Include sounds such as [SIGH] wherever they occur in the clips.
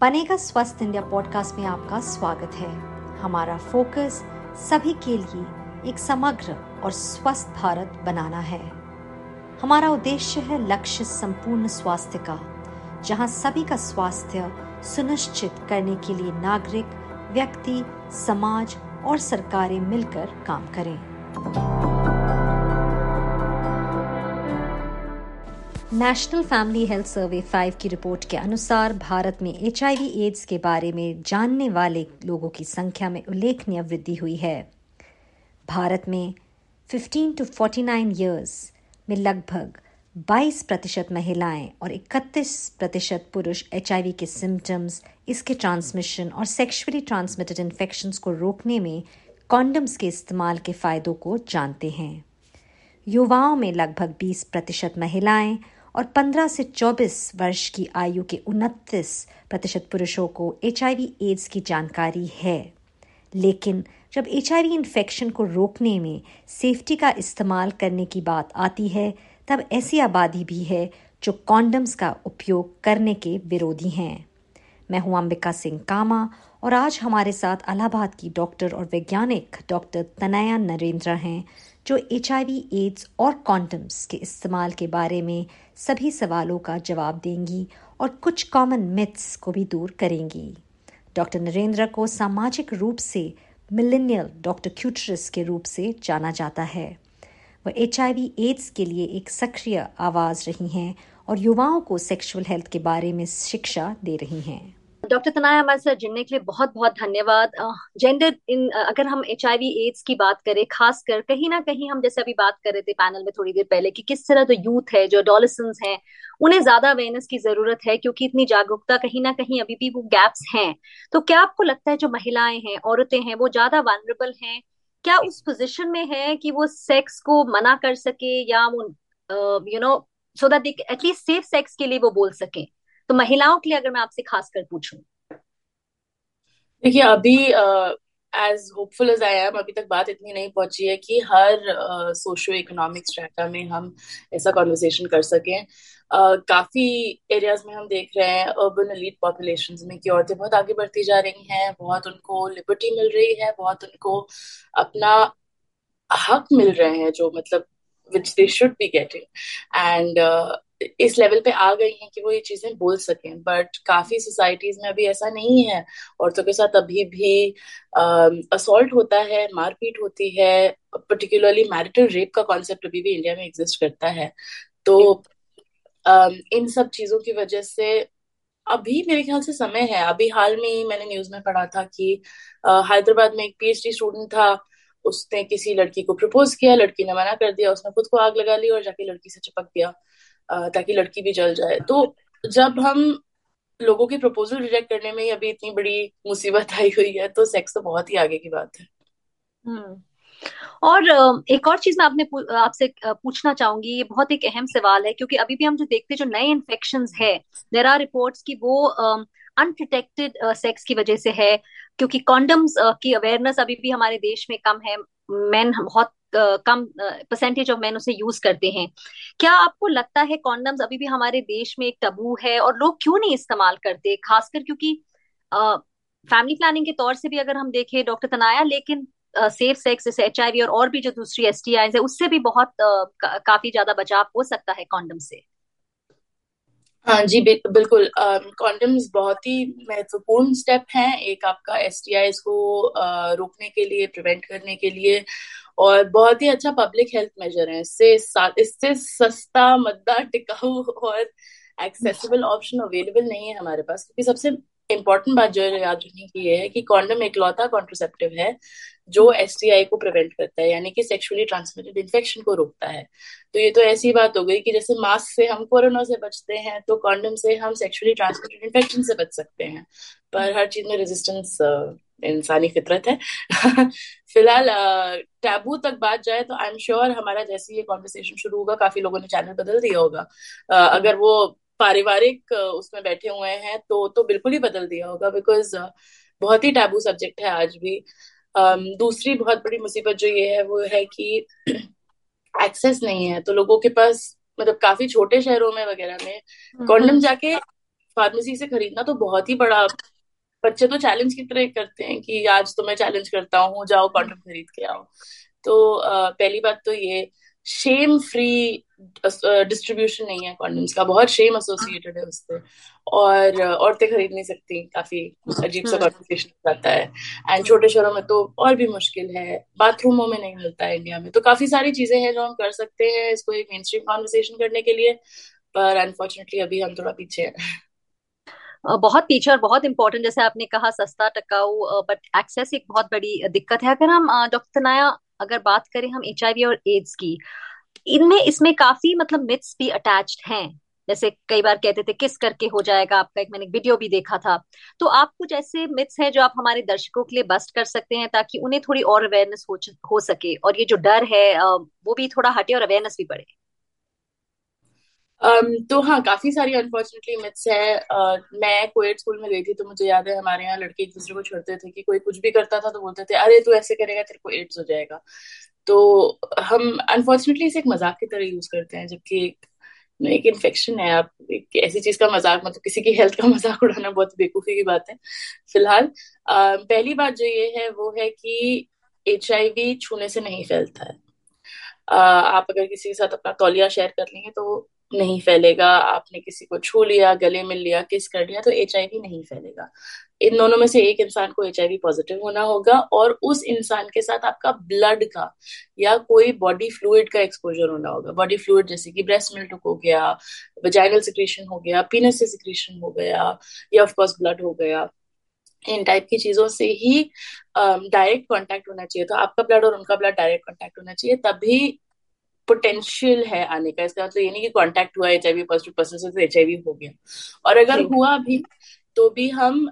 बनेगा स्वस्थ India podcast में आपका स्वागत है। हमारा फोकस सभी के लिए एक समग्र और स्वस्थ भारत बनाना है। हमारा उद्देश्य है लक्ष्य संपूर्ण स्वास्थ्य का, जहाँ सभी का स्वास्थ्य सुनिश्चित करने के लिए नागरिक, व्यक्ति, समाज और सरकारें मिलकर काम करें। नेशनल फैमिली हेल्थ सर्वे 5 की रिपोर्ट के अनुसार भारत में एचआईवी एड्स के बारे में जानने वाले लोगों की संख्या में उल्लेखनीय वृद्धि हुई है। भारत में 15 टू 49 इयर्स में लगभग 22 प्रतिशत महिलाएँ और 31 प्रतिशत पुरुष एचआईवी के सिम्टम्स इसके ट्रांसमिशन और सेक्सुअली ट्रांसमिटेड इन्फेक्शंस को रोकने में कॉन्डम्स के इस्तेमाल के फायदों को जानते हैं। युवाओं में लगभग 20 प्रतिशत महिलाएँ और 15 से 24 वर्ष की आयु के उनतीस प्रतिशत पुरुषों को एचआईवी एड्स की जानकारी है। लेकिन जब एच इन्फेक्शन को रोकने में सेफ्टी का इस्तेमाल करने की बात आती है, तब ऐसी आबादी भी है जो कॉन्डम्स का उपयोग करने के विरोधी हैं। मैं हूँ अंबिका सिंह कामा और आज हमारे साथ अलाहाबाद की डॉक्टर और वैज्ञानिक डॉक्टर तनया नरेंद्र हैं जो एचआईवी एड्स और कॉन्डम्स के इस्तेमाल के बारे में सभी सवालों का जवाब देंगी और कुछ कॉमन मिथ्स को भी दूर करेंगी। डॉक्टर नरेंद्र को सामाजिक रूप से मिलेनियल डॉक्टर क्यूटरस के रूप से जाना जाता है। वह एच एड्स के लिए एक सक्रिय आवाज़ रही हैं और युवाओं को सेक्सुअल हेल्थ के बारे में शिक्षा दे रही हैं। डॉक्टर तनाया हमारे साथ जुड़ने के लिए बहुत बहुत धन्यवाद जेंडर इन अगर हम एच एड्स की बात करें, खासकर कहीं ना कहीं हम जैसे अभी बात कर रहे थे पैनल में थोड़ी देर पहले कि किस तरह जो यूथ है, जो डोलिसंस हैं, उन्हें ज़्यादा अवेयरनेस की ज़रूरत है क्योंकि इतनी जागरूकता कहीं ना कहीं अभी भी वो गैप्स हैं। तो क्या आपको लगता है जो महिलाएँ हैं, औरतें हैं, वो ज़्यादा वानरेबल हैं? क्या उस पोजिशन में है कि वो सेक्स को मना कर सके या वो you know so that at least safe sex के लिए वो बोल सके? तो महिलाओं के लिए अगर मैं आपसे खास कर पूछूँ। देखिए अभी as hopeful as I am अभी तक बात इतनी नहीं पहुँची है कि हर सोशो इकोनॉमिक स्ट्रेटा में हम ऐसा कॉन्वर्सेशन कर सकें। Uh, काफ़ी एरियाज़ में हम देख रहे हैं अर्बन एलीट पॉपुलेशन में कि औरतें बहुत आगे बढ़ती जा रही हैं बहुत उनको लिबर्टी मिल रही है बहुत उनको अपना हक मिल रहे हैं जो मतलब which they should be getting and इस लेवल पे आ गई हैं कि वो ये चीज़ें बोल सकें। बट काफ़ी सोसाइटीज में अभी ऐसा नहीं है। औरतों के साथ अभी भी असोल्ट होता है, मारपीट होती है। पर्टिकुलरली मैरिटल रेप का कॉन्सेप्ट अभी भी इंडिया में एग्जिस्ट करता है। तो इन सब चीज़ों की वजह से अभी मेरे ख्याल से समय है। अभी हाल में ही मैंने न्यूज़ में पढ़ा था कि हैदराबाद में एक पीएचडी स्टूडेंट था। उसने किसी लड़की को प्रपोज किया, लड़की ने मना कर दिया, उसने खुद को आग लगा ली और जाके लड़की से चिपक दिया। ताकि लड़की भी जल जाए। तो जब हम लोगों की प्रपोजल रिजेक्ट करने में अभी इतनी बड़ी मुसीबत आई हुई है तो सेक्स तो बहुत ही आगे की बात है। हम्म। और एक और चीज़ मैं आपने आपसे पूछना चाहूँगी, ये बहुत एक अहम सवाल है, क्योंकि अभी भी हम जो देखते हैं, जो नए इन्फेक्शन है देर आर रिपोर्ट्स की वो अनप्रोटेक्टेड सेक्स की वजह से है, क्योंकि कॉन्डम्स की अवेयरनेस अभी भी हमारे देश में कम है मैन बहुत कम परसेंटेज ऑफ़ मैन उसे यूज़ करते हैं। क्या आपको लगता है कॉन्डम्स अभी भी हमारे देश में एक टबू है और लोग क्यों नहीं इस्तेमाल करते? खासकर क्योंकि फैमिली प्लानिंग के तौर से भी अगर हम देखें डॉक्टर तनाया लेकिन सेफ़ सेक्स जैसे एच और, और भी जो दूसरी एस है उससे भी बहुत का, काफ़ी ज़्यादा बचाव हो सकता है कॉन्डम से। हाँ जी बिल्कुल कॉन्डम्स बहुत ही महत्वपूर्ण स्टेप हैं। एक आपका एसटीआई को रोकने के लिए प्रिवेंट करने के लिए और बहुत ही अच्छा पब्लिक हेल्थ मेजर है। इससे इससे सस्ता मद्दा टिकाऊ और एक्सेसिबल ऑप्शन अवेलेबल नहीं है हमारे पास। क्योंकि सबसे इम्पोर्टेंट बात जो याद रखने की है कि कॉन्डम इकलौता कॉन्ट्रोसेप्टिव है, जो एसटीआई को प्रिवेंट करता है, यानी कि सेक्सुअली ट्रांसमिटेड इन्फेक्शन को रोकता है। तो ये तो ऐसी बात हो गई कि जैसे मास्क से हम कोरोना से बचते हैं तो कॉन्डम से हम सेक्सुअली ट्रांसमिटेड इन्फेक्शन से बच सकते हैं। पर हर चीज़ में रेजिस्टेंस इंसानी फितरत है। [LAUGHS] फ़िलहाल टैबू तक बात जाए तो आई एम श्योर हमारा जैसे ये कॉन्वर्सेशन शुरू होगा काफ़ी लोगों ने चैनल बदल दिया होगा। अगर वो पारिवारिक उसमें बैठे हुए हैं तो तो बिल्कुल ही बदल दिया होगा बिकॉज़ बहुत ही टैबू सब्जेक्ट है आज भी। दूसरी बहुत बड़ी मुसीबत जो ये है वो है कि [CLEARS THROAT] एक्सेस नहीं है। तो लोगों के पास मतलब काफ़ी छोटे शहरों में वगैरह में कॉन्डम हम्म। जाके फार्मेसी से खरीदना तो बहुत ही बड़ा बच्चे तो चैलेंज की तरह करते हैं कि आज तो मैं चैलेंज करता हूँ जाओ कॉन्डम खरीद के आओ। तो पहली बात तो ये शेम फ्री डिस्ट्रीब्यूशन नहीं है कॉन्डम्स का बहुत शेम एसोसिएटेड है उससे और औरतें खरीद नहीं सकती काफ़ी अजीब सा कॉन्वर्सेशन hmm. रहता है। एंड छोटे शहरों में तो और भी मुश्किल है बाथरूमों में नहीं मिलता है इंडिया में। तो काफ़ी सारी चीज़ें हैं जो हम कर सकते हैं इसको एक मेन स्ट्रीम कॉन्वर्सेशन करने के लिए पर अनफॉर्चुनेटली अभी हम थोड़ा पीछे हैं। बहुत पीछे और बहुत इंपॉर्टेंट जैसे आपने कहा सस्ता टकाऊ बट एक्सेस एक बहुत बड़ी दिक्कत है। अगर हम डॉक्टर तनाया अगर बात करें हम एचआईवी और एड्स की इनमें इसमें काफ़ी मतलब मिथ्स भी अटैच्ड हैं। जैसे कई बार कहते थे किस करके हो जाएगा आपका? एक मैंने वीडियो भी देखा था। तो आप कुछ ऐसे मिथ्स हैं जो आप हमारे दर्शकों के लिए बस्ट कर सकते हैं ताकि उन्हें थोड़ी और अवेयरनेस हो, हो सके। और ये जो डर है वो भी थोड़ा हटे और अवेयरनेस भी बढ़े। तो हाँ काफ़ी सारी अनफॉर्चुनेटली मिथ्स है। मैं कोएड स्कूल में गई थी तो मुझे याद है हमारे यहाँ लड़के एक दूसरे को छोड़ते थे कि कोई कुछ भी करता था तो बोलते थे अरे तू ऐसे करेगा तेरे को एड्स हो जाएगा। तो हम अनफॉर्चुनेटली इसे एक मज़ाक की तरह यूज़ करते हैं जबकि एक एक इन्फेक्शन है। आप एक ऐसी चीज़ का मज़ाक मतलब किसी की हेल्थ का मज़ाक उड़ाना बहुत बेवकूफ़ी की बात है फ़िलहाल। Uh, पहली बात जो ये है वो है कि एचआईवी छूने से नहीं फैलता है। Uh, आप अगर किसी के साथ अपना तौलिया शेयर कर लेंगे तो नहीं फैलेगा आपने किसी को छू लिया गले मिल लिया किस कर लिया तो एचआईवी नहीं फैलेगा। इन दोनों में से एक इंसान को एचआईवी पॉजिटिव होना होगा और उस इंसान के साथ आपका ब्लड का या कोई बॉडी फ्लूइड का एक्सपोजर होना होगा। बॉडी फ्लूइड जैसे कि ब्रेस्ट मिल्क हो गया वजाइनल सिक्रेशन हो गया पीनस से सिक्रेशन हो गया या ऑफकोर्स ब्लड हो गया। इन टाइप की चीज़ों से ही डायरेक्ट um, कांटेक्ट होना चाहिए। तो आपका ब्लड और उनका ब्लड डायरेक्ट कांटेक्ट होना चाहिए तभी पोटेंशियल है आने का। इसका मतलब ये नहीं कि कांटेक्ट हुआ एच आई पॉजिटिव पर्सन से तो एच हो गया। और अगर हुआ भी तो भी हम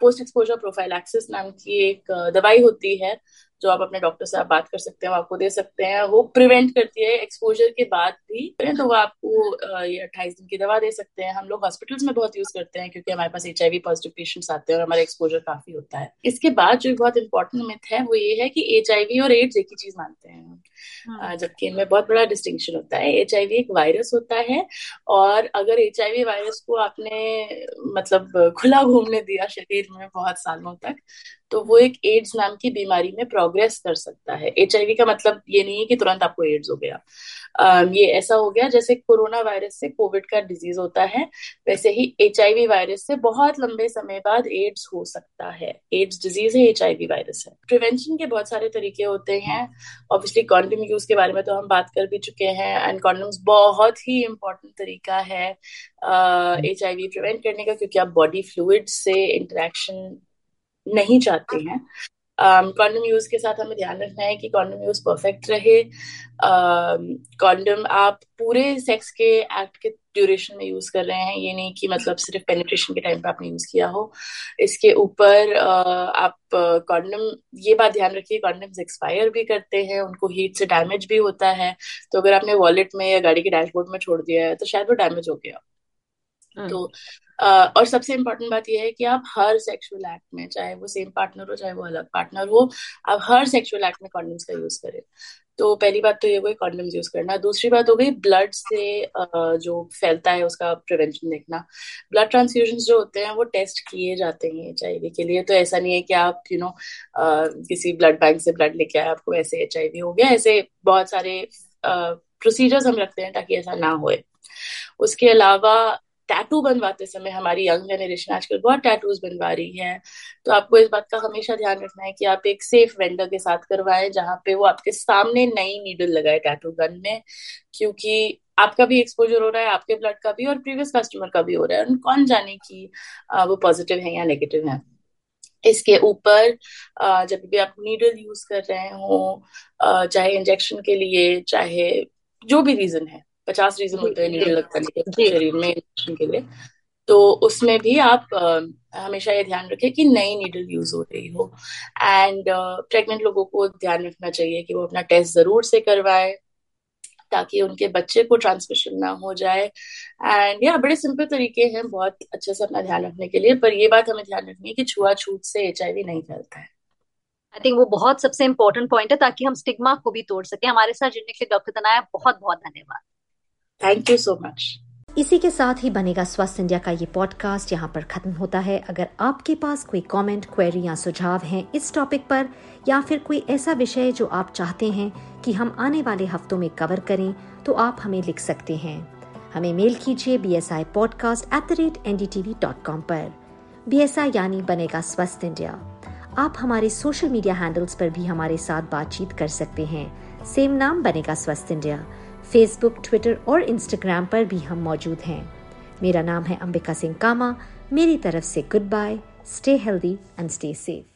पोस्ट एक्सपोजर प्रोफ़ाइल एक्सेस नाम की एक दवाई होती है जो आप अपने डॉक्टर से आप बात कर सकते हैं वो आपको दे सकते हैं। वो प्रिवेंट करती है एक्सपोजर के बाद भी तो वो आपको ये अट्ठाईस दिन की दवा दे सकते हैं। हम लोग हॉस्पिटल्स में बहुत यूज़ करते हैं क्योंकि हमारे पास एचआईवी पॉजिटिव पेशेंट्स आते हैं और हमारा एक्सपोजर काफ़ी होता है। इसके बाद जो बहुत इंपॉर्टेंट मिथ है वो ये है कि एच और एड्स एक ही चीज़ मानते हाँ। जबकि इनमें बहुत बड़ा डिस्टिंक्शन होता है। एचआईवी एक वायरस होता है और अगर एचआईवी वायरस को आपने मतलब खुला घूमने दिया शरीर में बहुत सालों तक तो वो एक एड्स नाम की बीमारी में प्रोग्रेस कर सकता है। एचआईवी का मतलब ये नहीं है कि तुरंत आपको एड्स हो गया। ये ऐसा हो गया जैसे कोरोना वायरस से कोविड का डिज़ीज़ होता है वैसे ही एचआईवी वायरस से बहुत लंबे समय बाद एड्स हो सकता है। एड्स डिज़ीज़ है एचआईवी वायरस है। प्रिवेंशन के बहुत सारे तरीके होते हैं। ऑब्वियसली कॉन्डम यूज़ के बारे में तो हम बात कर भी चुके हैं एंड कॉन्डम्स बहुत ही इंपॉर्टेंट तरीका है एच uh, प्रिवेंट करने का क्योंकि आप बॉडी फ्लूड से इंटरेक्शन नहीं चाहते हैं। कॉन्डम um, यूज़ के साथ हमें ध्यान रखना है कि कॉन्डम यूज़ परफेक्ट रहे। कॉन्डम um, आप पूरे सेक्स के एक्ट के ड्यूरेशन में यूज़ कर रहे हैं। ये नहीं कि मतलब सिर्फ़ पेनिट्रेशन के टाइम पे आपने यूज़ किया हो। इसके ऊपर uh, आप कॉन्डम uh, ये बात ध्यान रखिए कॉन्डम्स एक्सपायर भी करते हैं। उनको हीट से डैमेज भी होता है। तो अगर आपने वॉलेट में या गाड़ी के डैशबोर्ड में छोड़ दिया है तो शायद वो डैमेज हो गया। हाँ। तो Uh, और सबसे इम्पोर्टेंट बात यह है कि आप हर सेक्सुअल एक्ट में चाहे वो सेम पार्टनर हो चाहे वो अलग पार्टनर हो आप हर सेक्सुअल एक्ट में कॉन्डम्स का यूज़ करें। तो पहली बात तो ये हुई कॉन्डम्स यूज़ करना। दूसरी बात हो गई ब्लड से uh, जो फैलता है उसका प्रिवेंशन देखना। ब्लड ट्रांसफ्यूजन जो होते हैं वो टेस्ट किए जाते हैं एच आई के लिए। तो ऐसा नहीं है कि आप यू you नो know, किसी ब्लड बैंक से ब्लड लेके आए आपको ऐसे एच आई हो गया। ऐसे बहुत सारे प्रोसीजर्स हम रखते हैं ताकि ऐसा ना हो उसके अलावा टैटू बनवाते समय हमारी यंग जनरेशन आजकल बहुत टैटूज बनवा रही है। तो आपको इस बात का हमेशा ध्यान रखना है कि आप एक सेफ़ वेंडर के साथ करवाएँ जहाँ पे वो आपके सामने नई नीडल लगाए टैटू गन में, क्योंकि आपका भी एक्सपोजर हो रहा है, आपके ब्लड का भी और प्रीवियस कस्टमर का भी हो रहा है। कौन जाने की वो पॉजिटिव है या नेगेटिव है। इसके ऊपर जब भी आप नीडल यूज़ कर रहे हो चाहे इंजेक्शन के लिए, चाहे जो भी रीजन है पचास रीजन होते हैं नीडल लगता है शरीर में इंजेक्शन के लिए। तो उसमें भी आप आ, हमेशा ये ध्यान रखें कि नई नीडल यूज़ हो रही हो। एंड प्रेग्नेंट लोगों को ध्यान रखना चाहिए कि वो अपना टेस्ट ज़रूर से करवाए ताकि उनके बच्चे को ट्रांसमिशन ना हो जाए। एंड या बड़े सिंपल तरीके हैं बहुत अच्छे से अपना ध्यान रखने के लिए पर ये बात हमें ध्यान रखनी है कि छुआछूत से एच नहीं फैलता है। आई थिंक वो बहुत सबसे इंपॉर्टेंट पॉइंट है ताकि हम स्टिग्मा को भी तोड़ सके। हमारे साथ जुड़ने के लिए डॉक्टर तनाया बहुत बहुत धन्यवाद। Thank यू सो मच इसी के साथ ही बनेगा स्वस्थ इंडिया का ये पॉडकास्ट यहाँ पर खत्म होता है। अगर आपके पास कोई कमेंट, क्वेरी या सुझाव हैं इस टॉपिक पर या फिर कोई ऐसा विषय जो आप चाहते हैं कि हम आने वाले हफ्तों में कवर करें तो आप हमें लिख सकते हैं। हमें मेल कीजिए B S I podcast at the rate N D T dot com पर। बी एस आई यानी बनेगा स्वस्थ इंडिया। आप हमारे सोशल मीडिया हैंडल्स पर भी हमारे साथ बातचीत कर सकते हैं। सेम नाम बनेगा स्वस्थ इंडिया। फेसबुक ट्विटर और इंस्टाग्राम पर भी हम मौजूद हैं। मेरा नाम है अंबिका सिंह कामा। मेरी तरफ़ से goodbye stay healthy and stay safe